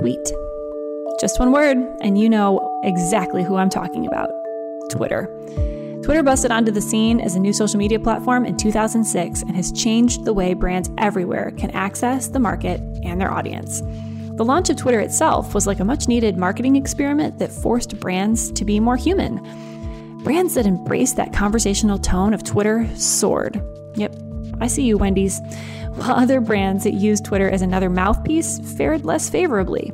tweet. Just one word, and you know exactly who I'm talking about Twitter. Twitter busted onto the scene as a new social media platform in 2006 and has changed the way brands everywhere can access the market and their audience. The launch of Twitter itself was like a much needed marketing experiment that forced brands to be more human. Brands that embraced that conversational tone of Twitter soared. Yep, I see you, Wendy's. While other brands that used Twitter as another mouthpiece fared less favorably.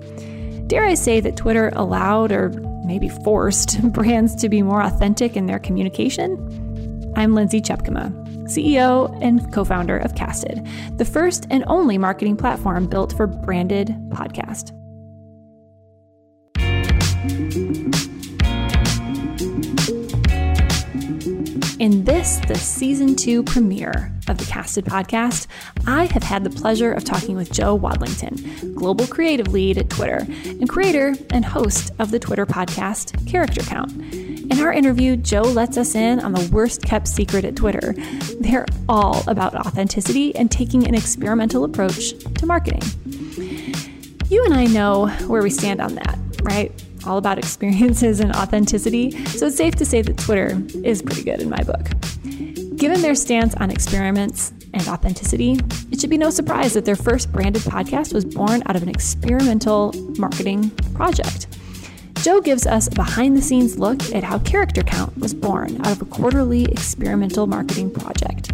Dare I say that Twitter allowed or maybe forced brands to be more authentic in their communication? I'm Lindsay Tjepkema, CEO and co founder of Casted, the first and only marketing platform built for branded podcast. In this, the season two premiere of the Casted podcast, I have had the pleasure of talking with Joe Wadlington, global creative lead at Twitter and creator and host of the Twitter podcast Character Count. In our interview, Joe lets us in on the worst kept secret at Twitter. They're all about authenticity and taking an experimental approach to marketing. You and I know where we stand on that, right? All about experiences and authenticity, so it's safe to say that Twitter is pretty good in my book. Given their stance on experiments and authenticity, it should be no surprise that their first branded podcast was born out of an experimental marketing project. Joe gives us a behind the scenes look at how Character Count was born out of a quarterly experimental marketing project.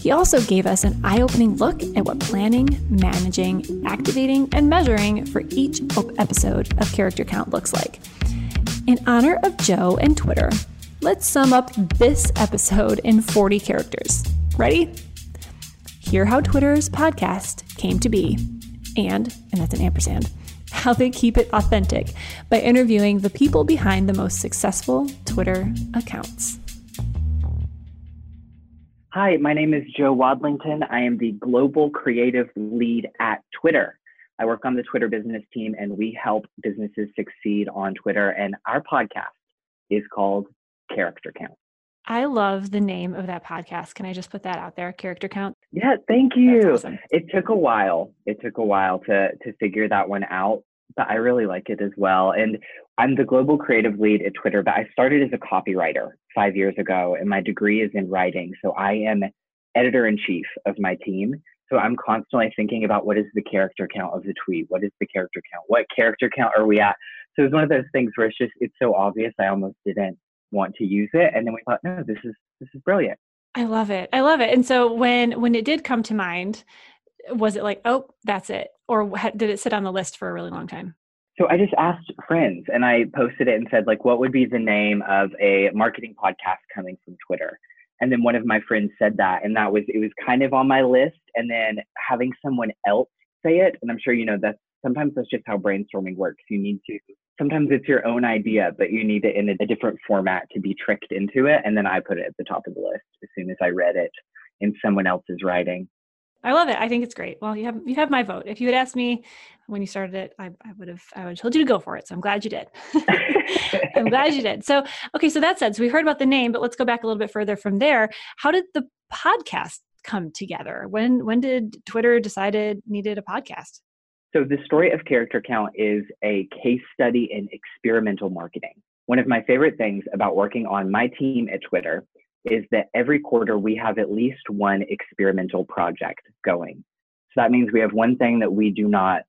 He also gave us an eye opening look at what planning, managing, activating, and measuring for each episode of Character Count looks like. In honor of Joe and Twitter, let's sum up this episode in 40 characters. Ready? Hear how Twitter's podcast came to be, and, and that's an ampersand, how they keep it authentic by interviewing the people behind the most successful Twitter accounts. Hi, my name is Joe Wadlington. I am the global creative lead at Twitter. I work on the Twitter business team and we help businesses succeed on Twitter. And our podcast is called Character Count. I love the name of that podcast. Can I just put that out there? Character Count? Yeah, thank you. Awesome. It took a while. It took a while to to figure that one out, but I really like it as well. And I'm the global creative lead at Twitter, but I started as a copywriter five years ago, and my degree is in writing. So I am editor in chief of my team. So I'm constantly thinking about what is the character count of the tweet? What is the character count? What character count are we at? So it's one of those things where it's just it's so obvious I almost didn't want to use it. And then we thought, no, this is this is brilliant. I love it. I love it. And so when when it did come to mind, was it like, oh, that's it, or did it sit on the list for a really long time? So I just asked friends and I posted it and said, like, what would be the name of a marketing podcast coming from Twitter? And then one of my friends said that, and that was, it was kind of on my list. And then having someone else say it, and I'm sure you know that sometimes that's just how brainstorming works. You need to, sometimes it's your own idea, but you need it in a, a different format to be tricked into it. And then I put it at the top of the list as soon as I read it in someone else's writing. I love it. I think it's great. Well, you have you have my vote. If you had asked me when you started it, I, I would have I would have told you to go for it. So I'm glad you did. I'm glad you did. So okay, so that said, so we heard about the name, but let's go back a little bit further from there. How did the podcast come together? When when did Twitter decided needed a podcast? So the story of character count is a case study in experimental marketing. One of my favorite things about working on my team at Twitter is that every quarter we have at least one experimental project going. So that means we have one thing that we do not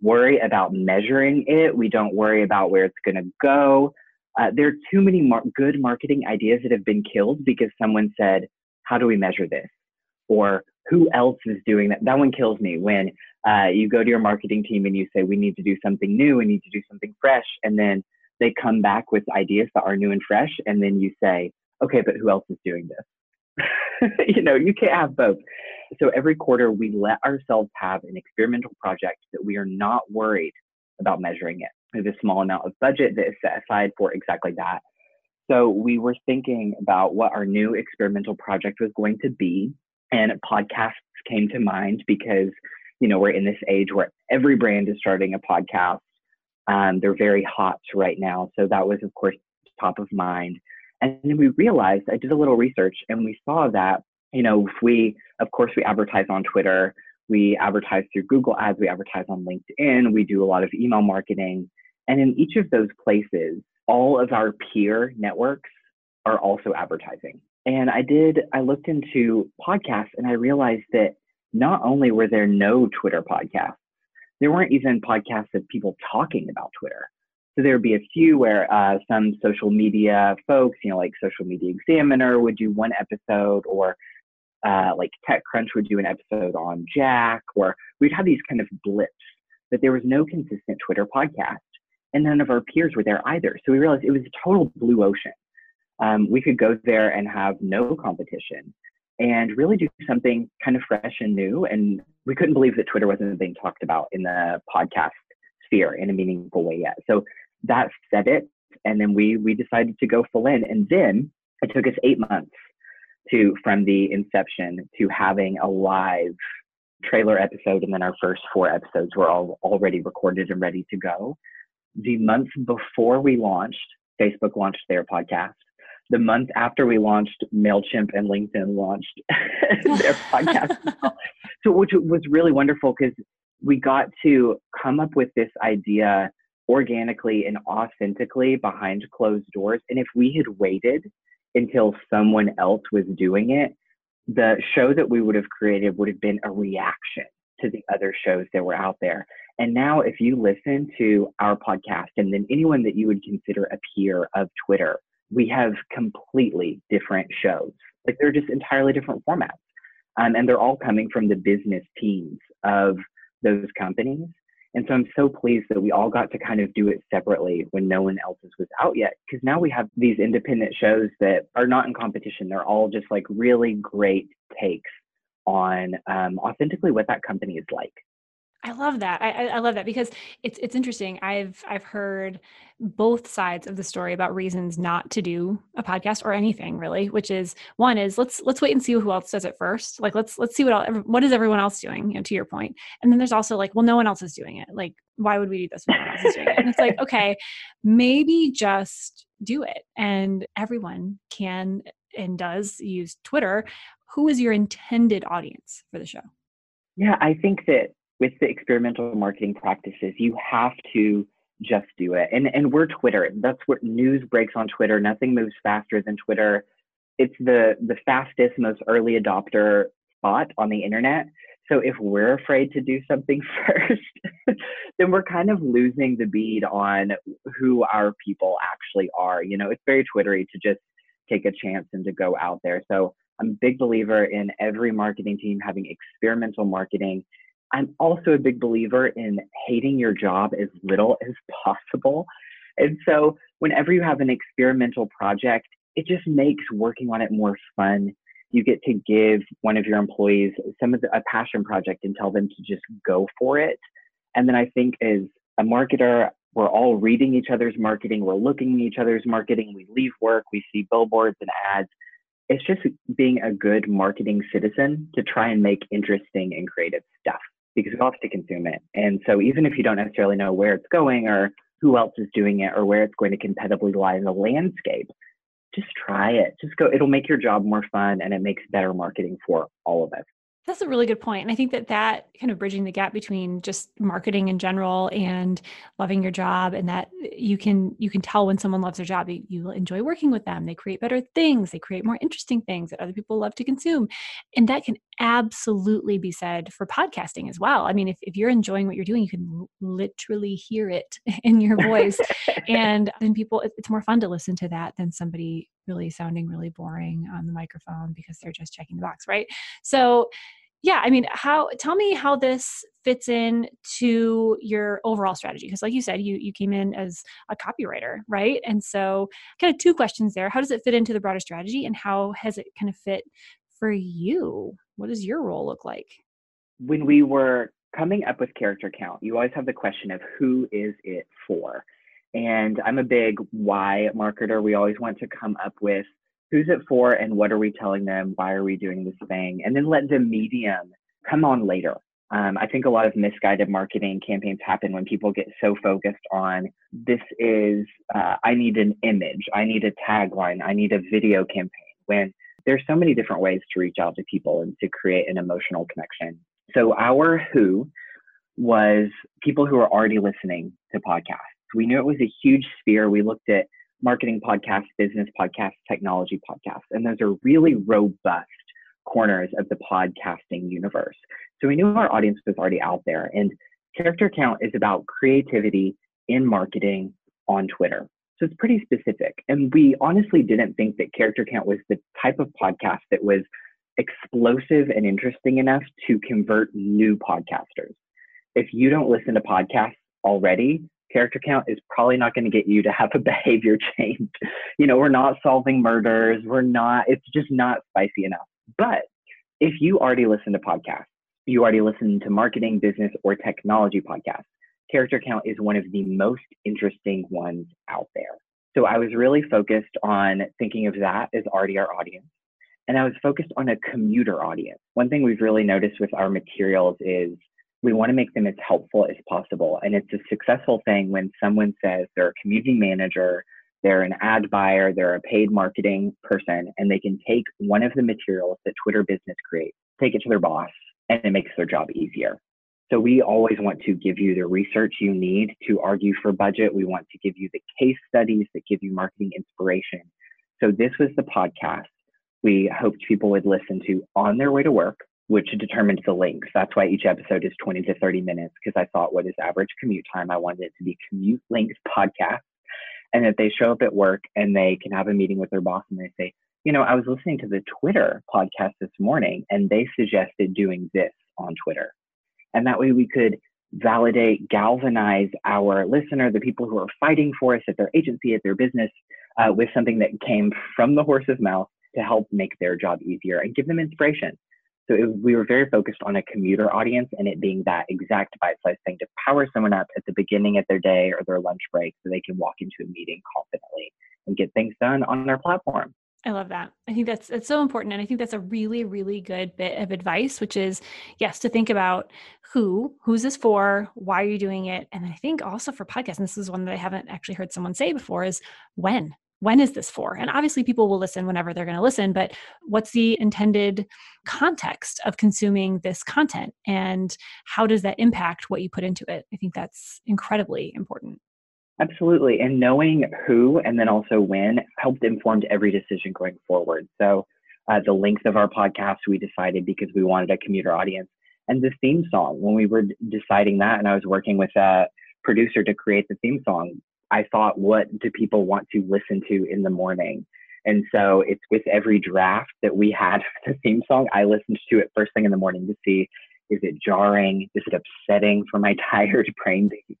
worry about measuring it. We don't worry about where it's going to go. Uh, there are too many mar- good marketing ideas that have been killed because someone said, How do we measure this? Or who else is doing that? That one kills me when uh, you go to your marketing team and you say, We need to do something new, we need to do something fresh. And then they come back with ideas that are new and fresh. And then you say, okay, but who else is doing this? you know, you can't have both. So every quarter, we let ourselves have an experimental project that we are not worried about measuring it. There's a small amount of budget that is set aside for exactly that. So we were thinking about what our new experimental project was going to be, and podcasts came to mind because you know we're in this age where every brand is starting a podcast. Um, they're very hot right now, so that was of course top of mind. And then we realized, I did a little research and we saw that, you know, if we, of course, we advertise on Twitter, We advertise through Google Ads, we advertise on LinkedIn, we do a lot of email marketing. And in each of those places, all of our peer networks are also advertising. And I did, I looked into podcasts and I realized that not only were there no Twitter podcasts, there weren't even podcasts of people talking about Twitter. So there would be a few where uh, some social media folks, you know, like Social Media Examiner would do one episode, or uh, like TechCrunch would do an episode on Jack, or we'd have these kind of blips. But there was no consistent Twitter podcast, and none of our peers were there either. So we realized it was a total blue ocean. Um, we could go there and have no competition and really do something kind of fresh and new. And we couldn't believe that Twitter wasn't being talked about in the podcast sphere in a meaningful way yet. So that said it. And then we we decided to go full in. And then it took us eight months to from the inception to having a live trailer episode and then our first four episodes were all already recorded and ready to go. The month before we launched, Facebook launched their podcast the month after we launched, MailChimp and LinkedIn launched their podcast. so, which was really wonderful because we got to come up with this idea organically and authentically behind closed doors. And if we had waited until someone else was doing it, the show that we would have created would have been a reaction to the other shows that were out there. And now, if you listen to our podcast and then anyone that you would consider a peer of Twitter, we have completely different shows. Like they're just entirely different formats. Um, and they're all coming from the business teams of those companies. And so I'm so pleased that we all got to kind of do it separately when no one else's was out yet. Because now we have these independent shows that are not in competition. They're all just like really great takes on um, authentically what that company is like. I love that. I, I love that because it's it's interesting. I've I've heard both sides of the story about reasons not to do a podcast or anything really. Which is one is let's let's wait and see who else does it first. Like let's let's see what all, what is everyone else doing. You know, to your point. And then there's also like, well, no one else is doing it. Like, why would we do this? When no one else is doing it? And it's like, okay, maybe just do it, and everyone can and does use Twitter. Who is your intended audience for the show? Yeah, I think that with the experimental marketing practices, you have to just do it. And and we're Twitter. That's what news breaks on Twitter. Nothing moves faster than Twitter. It's the the fastest, most early adopter spot on the internet. So if we're afraid to do something first, then we're kind of losing the bead on who our people actually are. You know, it's very Twittery to just take a chance and to go out there. So I'm a big believer in every marketing team having experimental marketing I'm also a big believer in hating your job as little as possible. And so, whenever you have an experimental project, it just makes working on it more fun. You get to give one of your employees some of the, a passion project and tell them to just go for it. And then I think as a marketer, we're all reading each other's marketing, we're looking at each other's marketing, we leave work, we see billboards and ads. It's just being a good marketing citizen to try and make interesting and creative stuff because we all have to consume it. And so even if you don't necessarily know where it's going or who else is doing it or where it's going to competitively lie in the landscape, just try it. Just go. It'll make your job more fun and it makes better marketing for all of us. That's a really good point. And I think that that kind of bridging the gap between just marketing in general and loving your job and that you can you can tell when someone loves their job you, you enjoy working with them. They create better things, they create more interesting things that other people love to consume. And that can absolutely be said for podcasting as well. I mean, if, if you're enjoying what you're doing, you can literally hear it in your voice. and then people it's more fun to listen to that than somebody really sounding really boring on the microphone because they're just checking the box, right? So, yeah, I mean, how tell me how this fits in to your overall strategy because like you said you you came in as a copywriter, right? And so kind of two questions there. How does it fit into the broader strategy and how has it kind of fit for you? What does your role look like? When we were coming up with character count, you always have the question of who is it for? And I'm a big why marketer. We always want to come up with who's it for and what are we telling them? Why are we doing this thing? And then let the medium come on later. Um, I think a lot of misguided marketing campaigns happen when people get so focused on this is, uh, I need an image, I need a tagline, I need a video campaign, when there's so many different ways to reach out to people and to create an emotional connection. So our who was people who are already listening to podcasts. We knew it was a huge sphere. We looked at marketing podcasts, business podcasts, technology podcasts, and those are really robust corners of the podcasting universe. So we knew our audience was already out there. And character count is about creativity in marketing on Twitter. So it's pretty specific. And we honestly didn't think that character count was the type of podcast that was explosive and interesting enough to convert new podcasters. If you don't listen to podcasts already, character count is probably not going to get you to have a behavior change. You know, we're not solving murders. We're not, it's just not spicy enough. But if you already listen to podcasts, you already listen to marketing, business, or technology podcasts, character count is one of the most interesting ones out there. So I was really focused on thinking of that as already our audience. And I was focused on a commuter audience. One thing we've really noticed with our materials is we want to make them as helpful as possible. And it's a successful thing when someone says they're a community manager, they're an ad buyer, they're a paid marketing person, and they can take one of the materials that Twitter Business creates, take it to their boss, and it makes their job easier. So we always want to give you the research you need to argue for budget. We want to give you the case studies that give you marketing inspiration. So this was the podcast we hoped people would listen to on their way to work, which determined the length. That's why each episode is 20 to 30 minutes, because I thought, what is average commute time? I wanted it to be commute length podcast. And that they show up at work and they can have a meeting with their boss and they say, you know, I was listening to the Twitter podcast this morning and they suggested doing this on Twitter. And that way we could validate, galvanize our listener, the people who are fighting for us at their agency, at their business, uh, with something that came from the horse's mouth to help make their job easier and give them inspiration. So it, we were very focused on a commuter audience and it being that exact bite-sized thing to power someone up at the beginning of their day or their lunch break so they can walk into a meeting confidently and get things done on their platform. I love that. I think that's it's so important, and I think that's a really, really good bit of advice, which is yes, to think about who, who's this for, why are you doing it, and I think also for podcasts, and this is one that I haven't actually heard someone say before, is when when is this for? And obviously, people will listen whenever they're going to listen, but what's the intended context of consuming this content? And how does that impact what you put into it? I think that's incredibly important. Absolutely. And knowing who and then also when helped inform every decision going forward. So, uh, the length of our podcast, we decided because we wanted a commuter audience. And the theme song, when we were deciding that, and I was working with a producer to create the theme song, I thought, what do people want to listen to in the morning? And so it's with every draft that we had the theme song, I listened to it first thing in the morning to see is it jarring? Is it upsetting for my tired brain to hear?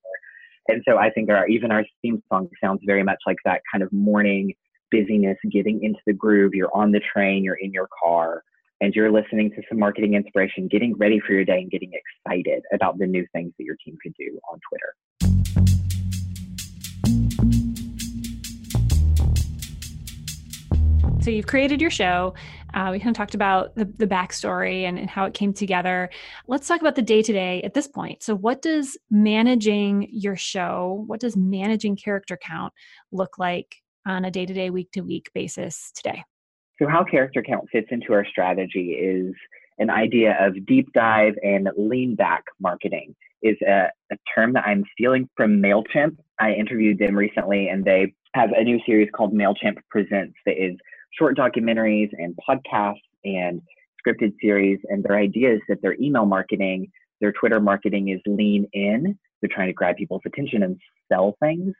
And so I think our even our theme song sounds very much like that kind of morning busyness, getting into the groove. You're on the train, you're in your car, and you're listening to some marketing inspiration, getting ready for your day and getting excited about the new things that your team could do on Twitter. So you've created your show. Uh, we kind of talked about the, the backstory and, and how it came together. Let's talk about the day to day at this point. So, what does managing your show, what does managing character count look like on a day to day, week to week basis today? So, how character count fits into our strategy is an idea of deep dive and lean back marketing is a, a term that I'm stealing from MailChimp. I interviewed them recently and they have a new series called MailChimp Presents that is short documentaries and podcasts and scripted series. And their idea is that their email marketing, their Twitter marketing is lean in. They're trying to grab people's attention and sell things.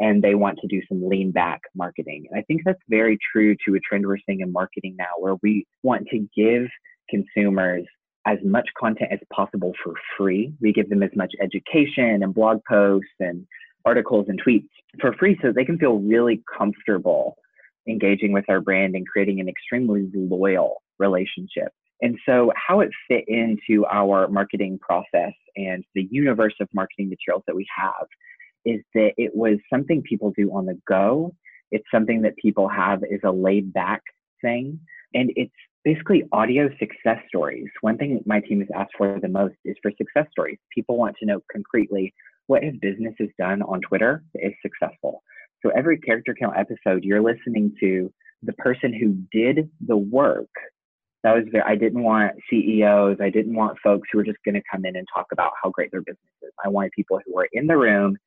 And they want to do some lean back marketing. And I think that's very true to a trend we're seeing in marketing now, where we want to give consumers as much content as possible for free. We give them as much education and blog posts and articles and tweets for free so they can feel really comfortable engaging with our brand and creating an extremely loyal relationship. And so, how it fit into our marketing process and the universe of marketing materials that we have is that it was something people do on the go. It's something that people have is a laid back thing. And it's basically audio success stories. One thing my team has asked for the most is for success stories. People want to know concretely what have businesses done on Twitter that is successful. So every character count episode, you're listening to the person who did the work That was very, I didn't want CEOs. I didn't want folks who were just going to come in and talk about how great their business is. I wanted people who were in the room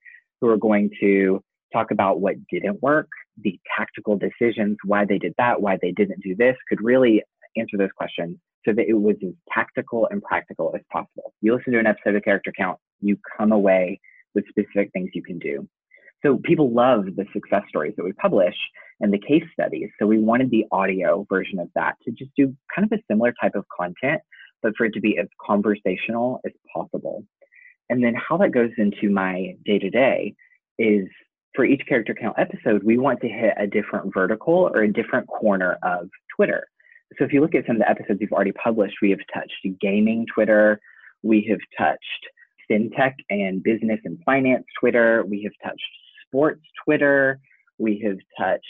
who were going to talk about what didn't work, the tactical decisions, why they did that, why they didn't do this, could really answer those questions so that it was as tactical and practical as possible. You listen to an episode of Character Count, you come away with specific things you can do. So people love the success stories that we publish and the case studies. So we wanted the audio version of that to just do kind of a similar type of content, but for it to be as conversational as possible. And then how that goes into my day to day is for each character count episode, we want to hit a different vertical or a different corner of Twitter. So if you look at some of the episodes we've already published, we have touched gaming Twitter, we have touched fintech and business and finance Twitter, we have touched sports Twitter, we have touched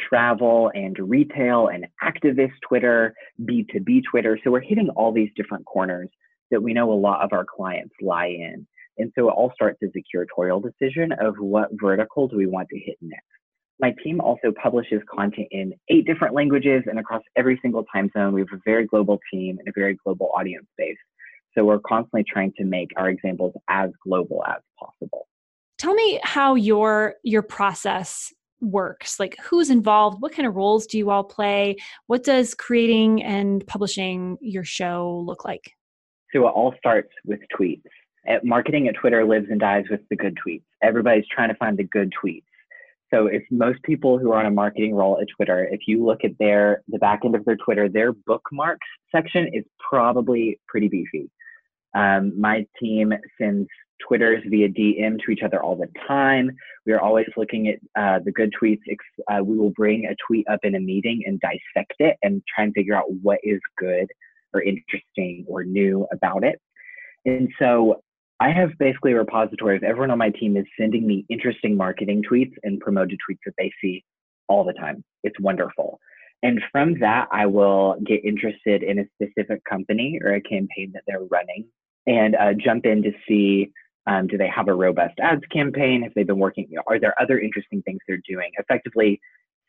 travel and retail and activist Twitter, B2B Twitter. So we're hitting all these different corners that we know a lot of our clients lie in. And so it all starts as a curatorial decision of what vertical do we want to hit next. My team also publishes content in eight different languages and across every single time zone. We have a very global team and a very global audience base. So we're constantly trying to make our examples as global as possible. Tell me how your your process works. Like who's involved? What kind of roles do you all play? What does creating and publishing your show look like? So it all starts with tweets. At marketing at Twitter lives and dies with the good tweets. Everybody's trying to find the good tweets. So if most people who are on a marketing role at Twitter, if you look at their the back end of their Twitter, their bookmarks section is probably pretty beefy. Um, my team sends Twitters via DM to each other all the time. We are always looking at uh, the good tweets. Uh, we will bring a tweet up in a meeting and dissect it and try and figure out what is good or interesting or new about it. And so I have basically a repository of everyone on my team is sending me interesting marketing tweets and promoted tweets that they see all the time. It's wonderful. And from that, I will get interested in a specific company or a campaign that they're running and uh, jump in to see um, do they have a robust ads campaign? Have they been working? Are there other interesting things they're doing? Effectively,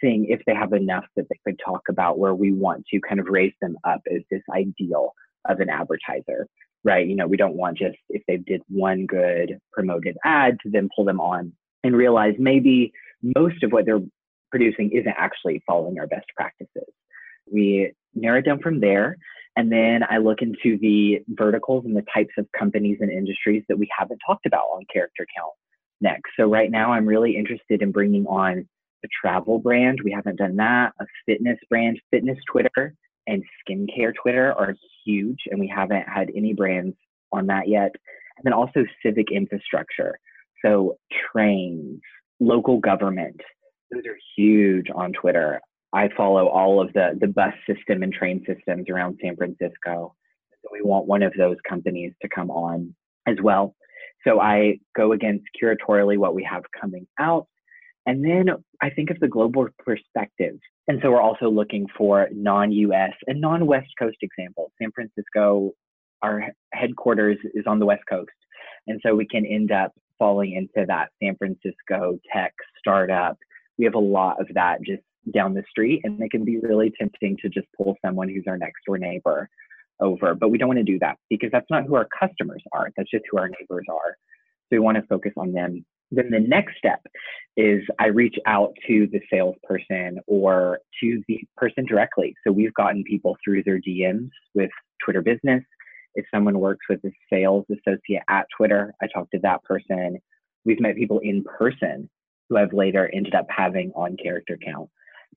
seeing if they have enough that they could talk about where we want to kind of raise them up as this ideal of an advertiser, right? You know, we don't want just if they did one good promoted ad to then pull them on and realize maybe most of what they're producing isn't actually following our best practices. We narrow down from there and then I look into the verticals and the types of companies and industries that we haven't talked about on Character Count next. So right now I'm really interested in bringing on a travel brand. We haven't done that. A fitness brand, fitness Twitter and skincare Twitter are huge, and we haven't had any brands on that yet. And then also civic infrastructure. So trains, local government, those are huge on Twitter. I follow all of the the bus system and train systems around San Francisco. So we want one of those companies to come on as well. So I go against curatorially what we have coming out. And then I think of the global perspective. And so we're also looking for non US and non West Coast examples. San Francisco, our headquarters is on the West Coast. And so we can end up falling into that San Francisco tech startup. We have a lot of that just down the street and it can be really tempting to just pull someone who's our next door neighbor over but we don't want to do that because that's not who our customers are that's just who our neighbors are. So we want to focus on them. Then the next step is i reach out to the salesperson or to the person directly. So we've gotten people through their dms with twitter business. If someone works with a sales associate at twitter i talk to that person. We've met people in person who have later ended up having on character count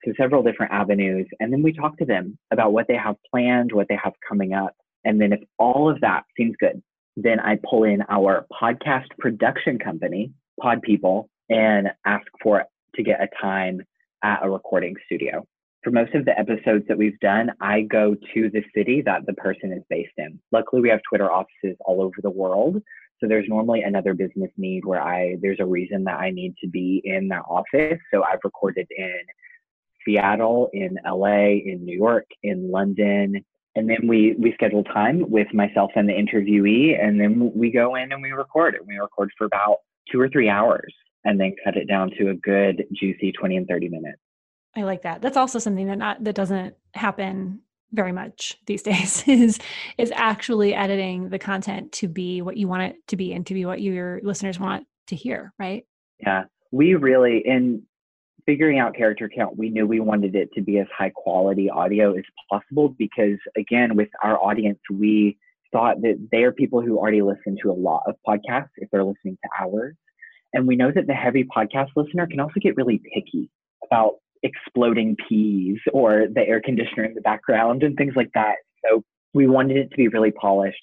to several different avenues. And then we talk to them about what they have planned, what they have coming up. And then if all of that seems good, then I pull in our podcast production company, Pod People, and ask for to get a time at a recording studio. For most of the episodes that we've done, I go to the city that the person is based in. Luckily, we have Twitter offices all over the world. So there's normally another business need where I there's a reason that I need to be in that office. So I've recorded in Seattle, in LA, in New York, in London. And then we, we schedule time with myself and the interviewee, and then we go in and we record it. We record for about two or three hours and then cut it down to a good, juicy 20 and 30 minutes. I like that. That's also something that not that doesn't happen very much these days is is actually editing the content to be what you want it to be and to be what your listeners want to hear right yeah we really in figuring out character count we knew we wanted it to be as high quality audio as possible because again with our audience we thought that they are people who already listen to a lot of podcasts if they're listening to ours and we know that the heavy podcast listener can also get really picky about exploding peas or the air conditioner in the background and things like that. So we wanted it to be really polished.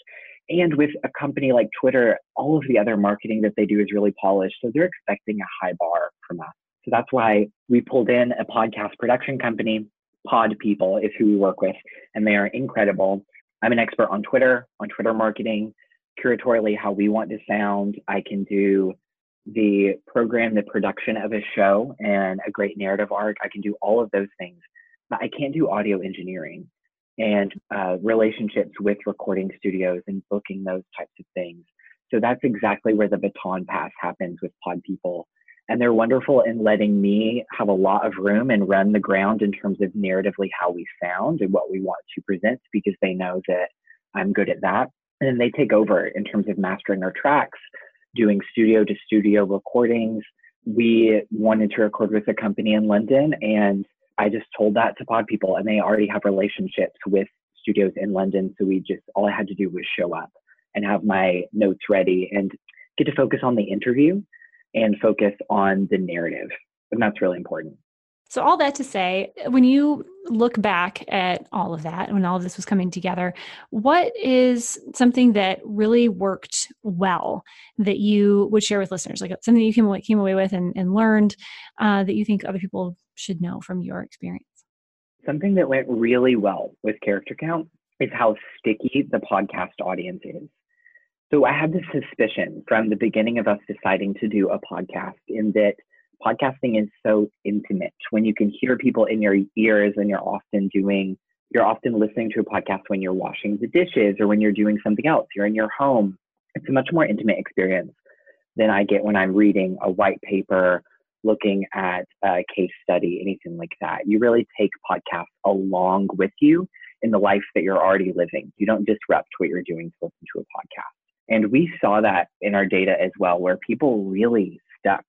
And with a company like Twitter, all of the other marketing that they do is really polished. So they're expecting a high bar from us. So that's why we pulled in a podcast production company. Pod People is who we work with, and they are incredible. I'm an expert on Twitter, on Twitter marketing, curatorially, how we want to sound. I can do the program, the production of a show, and a great narrative arc. I can do all of those things, but I can't do audio engineering and uh, relationships with recording studios and booking those types of things. So that's exactly where the baton pass happens with Pod People. And they're wonderful in letting me have a lot of room and run the ground in terms of narratively how we sound and what we want to present because they know that I'm good at that. And then they take over in terms of mastering our tracks doing studio to studio recordings. We wanted to record with a company in London, and I just told that to Pod People, and they already have relationships with studios in London. So we just all I had to do was show up and have my notes ready and get to focus on the interview and focus on the narrative. And that's really important. So, all that to say, when you look back at all of that, when all of this was coming together, what is something that really worked well that you would share with listeners? Like something you came away, came away with and, and learned uh, that you think other people should know from your experience? Something that went really well with Character Count is how sticky the podcast audience is. So, I had this suspicion from the beginning of us deciding to do a podcast in that podcasting is so intimate. When you can hear people in your ears and you're often doing you're often listening to a podcast when you're washing the dishes or when you're doing something else you're in your home. It's a much more intimate experience than i get when i'm reading a white paper looking at a case study anything like that. You really take podcasts along with you in the life that you're already living. You don't disrupt what you're doing to listen to a podcast and we saw that in our data as well where people really stuck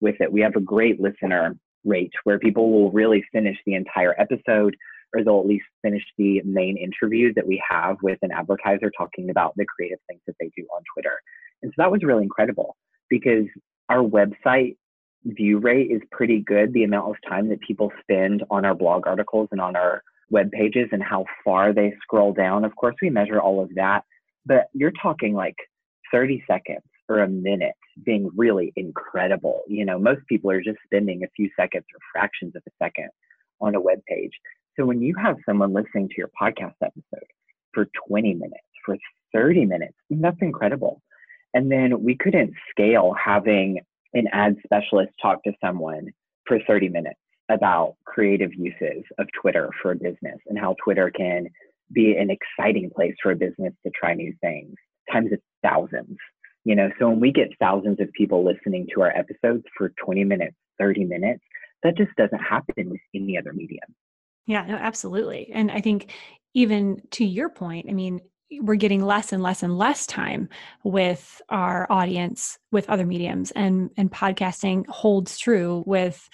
with it. We have a great listener rate where people will really finish the entire episode or they'll at least finish the main interview that we have with an advertiser talking about the creative things that they do on Twitter. And so that was really incredible because our website view rate is pretty good. The amount of time that people spend on our blog articles and on our web pages and how far they scroll down. Of course, we measure all of that, but you're talking like 30 seconds or a minute being really incredible. You know, most people are just spending a few seconds or fractions of a second on a web page. So when you have someone listening to your podcast episode for 20 minutes, for 30 minutes, that's incredible. And then we couldn't scale having an ad specialist talk to someone for 30 minutes about creative uses of Twitter for a business and how Twitter can be an exciting place for a business to try new things. Times a thousands. You know so when we get thousands of people listening to our episodes for 20 minutes 30 minutes that just doesn't happen with any other medium. Yeah no absolutely. And i think even to your point i mean we're getting less and less and less time with our audience with other mediums and and podcasting holds true with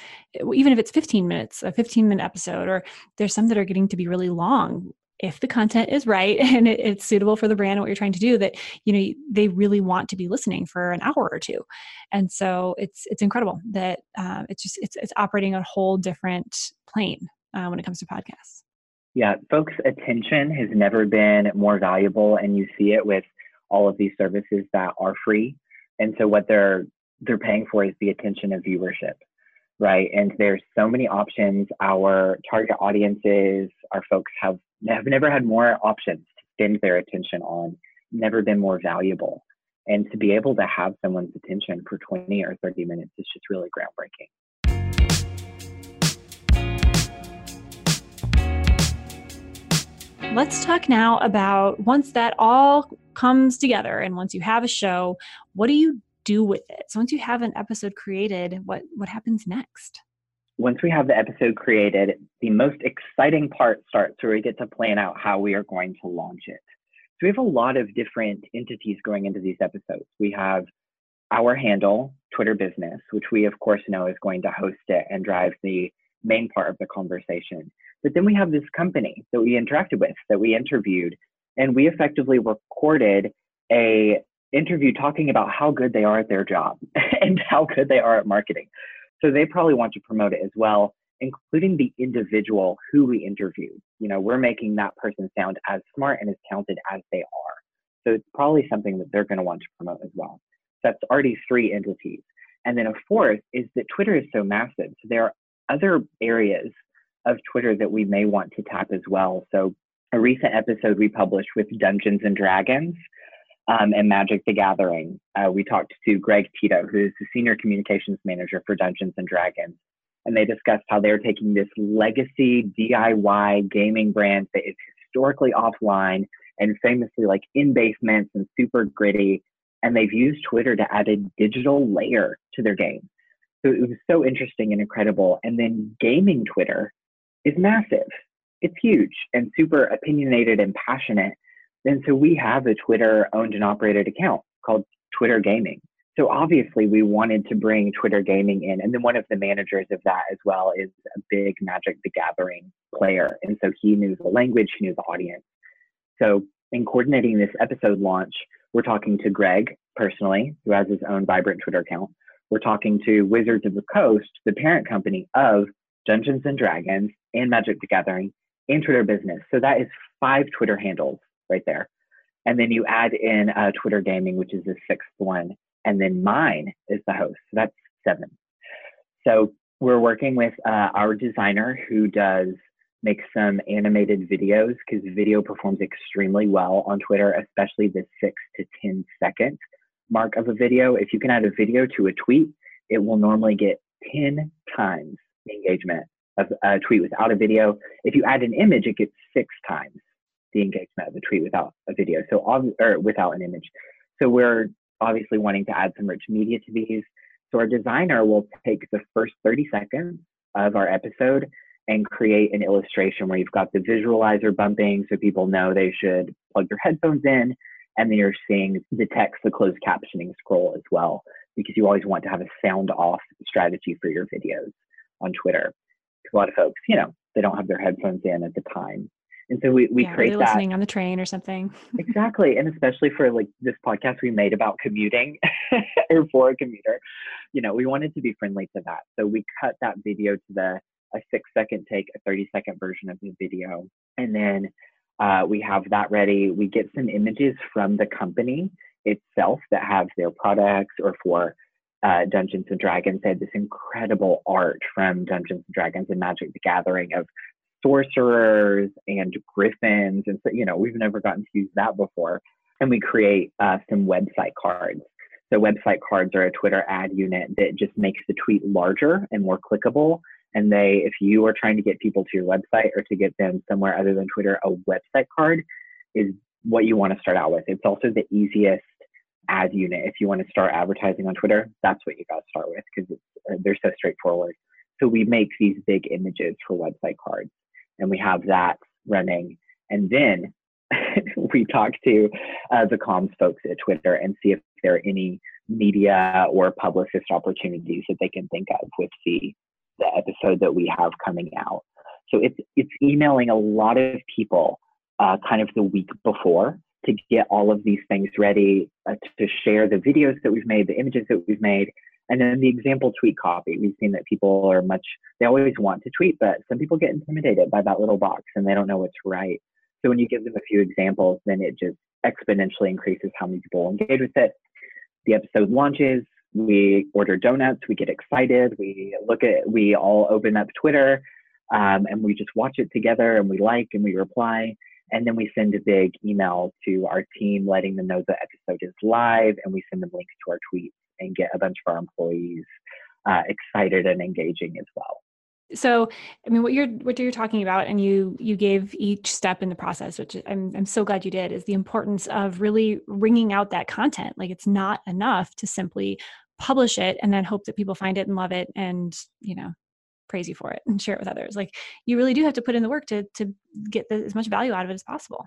even if it's 15 minutes a 15 minute episode or there's some that are getting to be really long if the content is right and it, it's suitable for the brand and what you're trying to do that you know they really want to be listening for an hour or two. And so it's it's incredible that uh, it's just it's, it's operating a whole different plane uh, when it comes to podcasts. Yeah folks attention has never been more valuable and you see it with all of these services that are free. And so what they're they're paying for is the attention of viewership right and there's so many options our target audiences our folks have have never had more options to spend their attention on, never been more valuable. And to be able to have someone's attention for 20 or 30 minutes is just really groundbreaking. Let's talk now about once that all comes together and once you have a show, what do you do with it? So once you have an episode created, what what happens next? once we have the episode created, the most exciting part starts where we get to plan out how we are going to launch it. So we have a lot of different entities going into these episodes. We have our handle, Twitter Business, which we of course know is going to host it and drive the main part of the conversation. But then we have this company that we interacted with, that we interviewed, and we effectively recorded a interview talking about how good they are at their job and how good they are at marketing. So they probably want to promote it as well, including the individual who we interviewed. You know, we're making that person sound as smart and as talented as they are. So it's probably something that they're going to want to promote as well. So that's already three entities. And then a fourth is that Twitter is so massive. So there are other areas of Twitter that we may want to tap as well. So a recent episode we published with Dungeons and Dragons um, and Magic the Gathering. Uh, we talked to Greg Tito, who is the senior communications manager for Dungeons and Dragons, and they discussed how they're taking this legacy DIY gaming brand that is historically offline and famously like in basements and super gritty, and they've used Twitter to add a digital layer to their game. So it was so interesting and incredible. And then gaming Twitter is massive. It's huge and super opinionated and passionate and so we have a Twitter owned and operated account called Twitter Gaming. So obviously we wanted to bring Twitter Gaming in. And then one of the managers of that as well is a big Magic the Gathering player. And so he knew the language, he knew the audience. So in coordinating this episode launch, we're talking to Greg personally, who has his own vibrant Twitter account. We're talking to Wizards of the Coast, the parent company of Dungeons and Dragons and Magic the Gathering and Twitter Business. So that is five Twitter handles right there. And then you add in uh, Twitter Gaming, which is the sixth one. And then mine is the host. So that's seven. So we're working with uh, our designer who does make some animated videos because video performs extremely well on Twitter, especially the six to 10 second mark of a video. If you can add a video to a tweet, it will normally get 10 times the engagement of a tweet without a video. If you add an image, it gets six times the engagement of a tweet without a video, so or without an image. So we're obviously wanting to add some rich media to these. So our designer will take the first 30 seconds of our episode and create an illustration where you've got the visualizer bumping so people know they should plug their headphones in and then you're seeing the text, the closed captioning scroll as well, because you always want to have a sound off strategy for your videos on Twitter. Because a lot of folks, you know, they don't have their headphones in at the time and so we, we yeah, create that listening on the train or something. exactly. And especially for like this podcast we made about commuting or for a commuter, you know, we wanted to be friendly to that. So we cut that video to the a six second take, a 30 second version of the video. And then uh, we have that ready. We get some images from the company itself that have their products or for uh, Dungeons and Dragons. They had this incredible art from Dungeons and Dragons and Magic the Gathering of sorcerers and griffins. And so, you know, we've never gotten to use that before. And we create uh, some website cards. So, website cards are a Twitter ad unit that just makes the tweet larger and more clickable. And they, if you are trying to get people to your website or to get them somewhere other than Twitter, a website card is what you want to start out with. It's also the easiest ad unit. If you want to start advertising on Twitter, that's what you got to start with because uh, they're so straightforward. So we make these big images for website cards and we have that running. And then we talk to uh, the comms folks at Twitter and see if there are any media or publicist opportunities that they can think of with the the episode that we have coming out. So it's it's emailing a lot of people uh, kind of the week before to get all of these things ready uh, to share the videos that we've made, the images that we've made, and then the example tweet copy, we've seen that people are much, they always want to tweet, but some people get intimidated by that little box and they don't know what's right. So when you give them a few examples, then it just exponentially increases how many people engage with it. The episode launches, we order donuts, we get excited, we look at, we all open up Twitter, um, and we just watch it together and we like and we reply. And then we send a big email to our team letting them know the episode is live and we send them links to our tweets and get a bunch of our employees uh, excited and engaging as well so i mean what you're what you're talking about and you you gave each step in the process which i'm i'm so glad you did is the importance of really wringing out that content like it's not enough to simply publish it and then hope that people find it and love it and you know praise you for it and share it with others. Like you really do have to put in the work to to get the, as much value out of it as possible.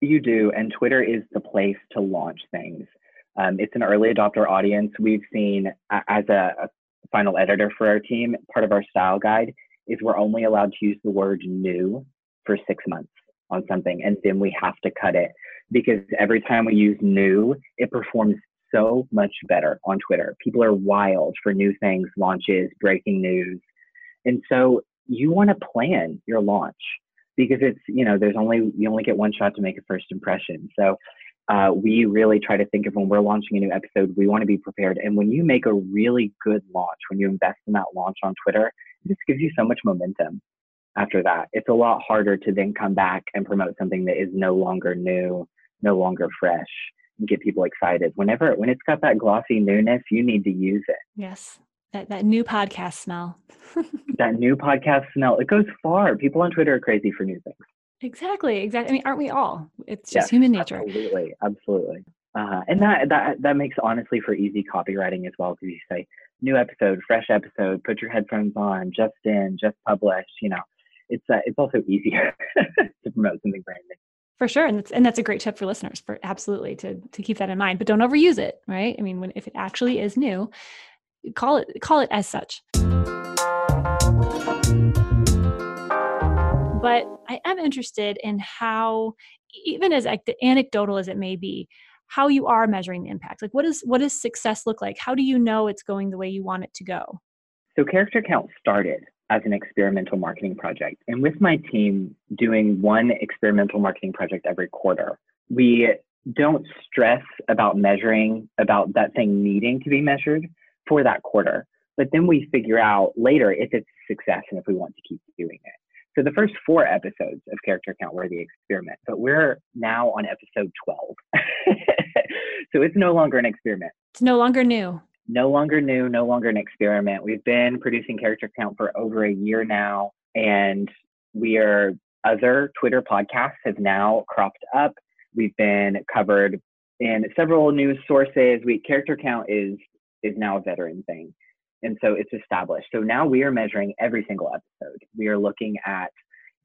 You do, and Twitter is the place to launch things. Um, it's an early adopter audience. We've seen as a, a final editor for our team, part of our style guide is we're only allowed to use the word new for six months on something, and then we have to cut it because every time we use new, it performs so much better on Twitter. People are wild for new things, launches, breaking news. And so you want to plan your launch because it's, you know, there's only, you only get one shot to make a first impression. So uh, we really try to think of when we're launching a new episode, we want to be prepared. And when you make a really good launch, when you invest in that launch on Twitter, it just gives you so much momentum after that. It's a lot harder to then come back and promote something that is no longer new, no longer fresh, and get people excited. Whenever when it's got that glossy newness, you need to use it. Yes. That that new podcast smell. that new podcast smell. It goes far. People on Twitter are crazy for new things. Exactly. Exactly. I mean, aren't we all? It's just yes, human nature. Absolutely. Absolutely. Uh, and that that that makes honestly for easy copywriting as well because you say new episode, fresh episode, put your headphones on, just in, just published. You know, it's uh, it's also easier to promote something brand new. For sure, and that's and that's a great tip for listeners for absolutely to to keep that in mind. But don't overuse it, right? I mean, when if it actually is new, call it call it as such. But I am interested in how, even as anecdotal as it may be, how you are measuring the impact. Like, what is what does success look like? How do you know it's going the way you want it to go? So, character count started as an experimental marketing project, and with my team doing one experimental marketing project every quarter, we don't stress about measuring about that thing needing to be measured for that quarter. But then we figure out later if it's a success and if we want to keep doing it. So the first four episodes of Character Count were the experiment, but we're now on episode 12. so it's no longer an experiment. It's no longer new. No longer new, no longer an experiment. We've been producing Character Count for over a year now, and we are other Twitter podcasts have now cropped up. We've been covered in several news sources. We Character Count is is now a veteran thing. And so it's established. So now we are measuring every single episode. We are looking at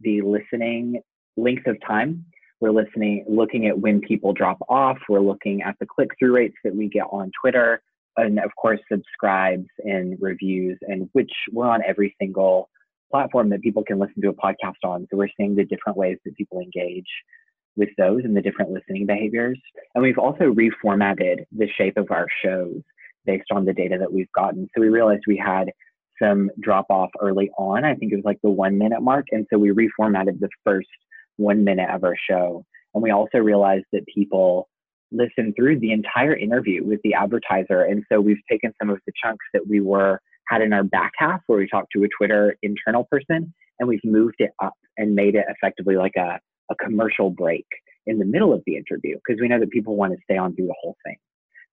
the listening length of time. We're listening, looking at when people drop off. We're looking at the click through rates that we get on Twitter. And of course, subscribes and reviews, and which we're on every single platform that people can listen to a podcast on. So we're seeing the different ways that people engage with those and the different listening behaviors. And we've also reformatted the shape of our shows based on the data that we've gotten. So we realized we had some drop off early on. I think it was like the one minute mark. And so we reformatted the first one minute of our show. And we also realized that people listen through the entire interview with the advertiser. And so we've taken some of the chunks that we were had in our back half where we talked to a Twitter internal person and we've moved it up and made it effectively like a, a commercial break in the middle of the interview because we know that people want to stay on through the whole thing.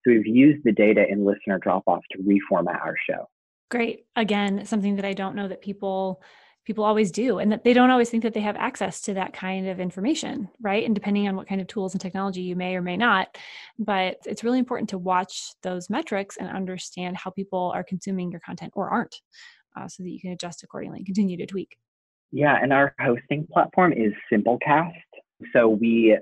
So we've used the data in listener drop off to reformat our show. Great. Again, something that I don't know that people people always do and that they don't always think that they have access to that kind of information right and depending on what kind of tools and technology you may or may not but it's really important to watch those metrics and understand how people are consuming your content or aren't uh, so that you can adjust accordingly and continue to tweak yeah and our hosting platform is simplecast so we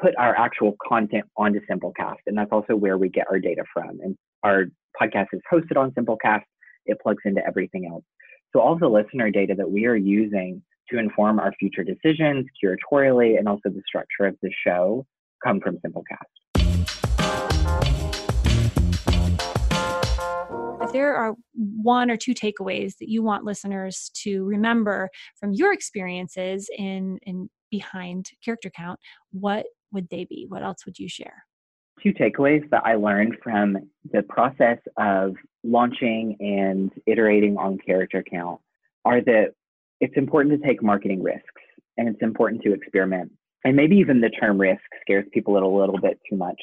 put our actual content onto Simplecast, and that's also where we get our data from. And our podcast is hosted on Simplecast. It plugs into everything else. So all the listener data that we are using to inform our future decisions curatorially and also the structure of the show come from Simplecast. If there are one or two takeaways that you want listeners to remember from your experiences in, in behind character count, what would they be? What else would you share? Two takeaways that I learned from the process of launching and iterating on character count are that it's important to take marketing risks and it's important to experiment. And maybe even the term risk scares people a little bit too much.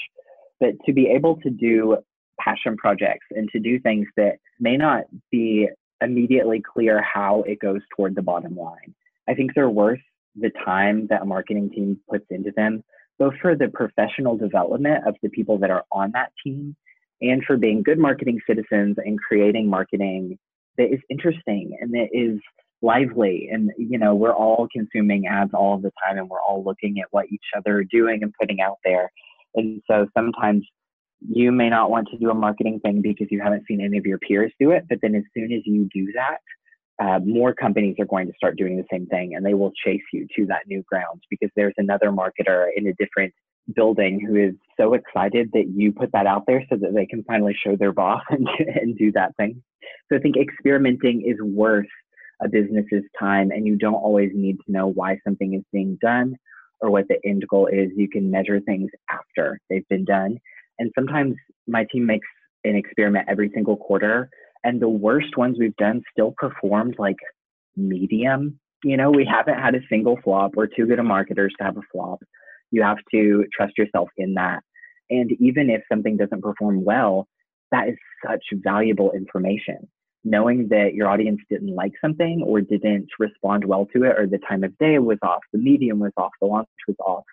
But to be able to do passion projects and to do things that may not be immediately clear how it goes toward the bottom line, I think they're worth the time that a marketing team puts into them both for the professional development of the people that are on that team and for being good marketing citizens and creating marketing that is interesting and that is lively. And you know we're all consuming ads all the time and we're all looking at what each other are doing and putting out there. And so sometimes you may not want to do a marketing thing because you haven't seen any of your peers do it but then as soon as you do that uh, more companies are going to start doing the same thing and they will chase you to that new ground because there's another marketer in a different building who is so excited that you put that out there so that they can finally show their boss and, and do that thing. So I think experimenting is worth a business's time and you don't always need to know why something is being done or what the end goal is. You can measure things after they've been done. And sometimes my team makes an experiment every single quarter and the worst ones we've done still performed like medium. You know, we haven't had a single flop. We're too good of marketers to have a flop. You have to trust yourself in that. And even if something doesn't perform well, that is such valuable information. Knowing that your audience didn't like something or didn't respond well to it, or the time of day was off, the medium was off, the launch was off,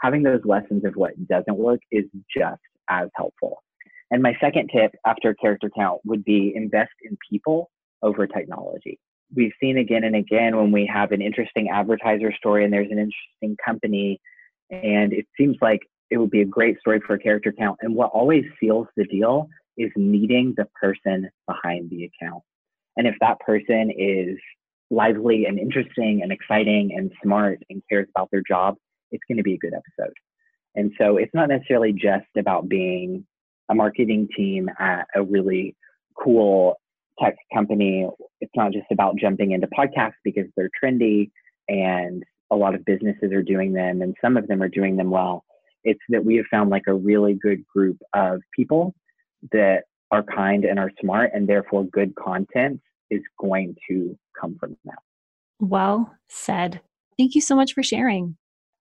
having those lessons of what doesn't work is just as helpful. And my second tip after character count would be invest in people over technology. We've seen again and again when we have an interesting advertiser story and there's an interesting company and it seems like it would be a great story for a character count. And what always seals the deal is meeting the person behind the account. And if that person is lively and interesting and exciting and smart and cares about their job, it's going to be a good episode. And so it's not necessarily just about being a marketing team at a really cool tech company. It's not just about jumping into podcasts because they're trendy and a lot of businesses are doing them and some of them are doing them well. It's that we have found like a really good group of people that are kind and are smart and therefore good content is going to come from that. Well said. Thank you so much for sharing.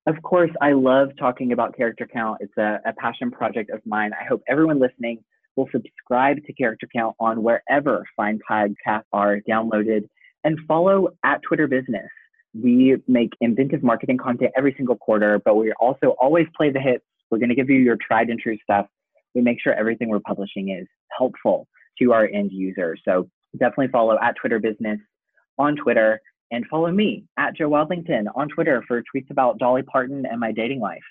Of course, I love talking about character count. It's a, a passion project of mine. I hope everyone listening will subscribe to Character Count on wherever fine podcasts are downloaded and follow at Twitter Business. We make inventive marketing content every single quarter, but we also always play the hits. We're going to give you your tried and true stuff. We make sure everything we're publishing is helpful to our end user. So definitely follow at Twitter Business on Twitter and follow me at Joe Wadlington on Twitter for tweets about Dolly Parton and my dating life.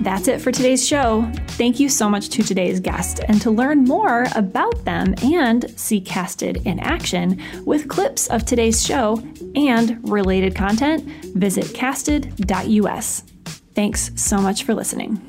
That's it for today's show. Thank you so much to today's guest. And to learn more about them and see Casted in action with clips of today's show and related content, visit casted.us. Thanks so much for listening.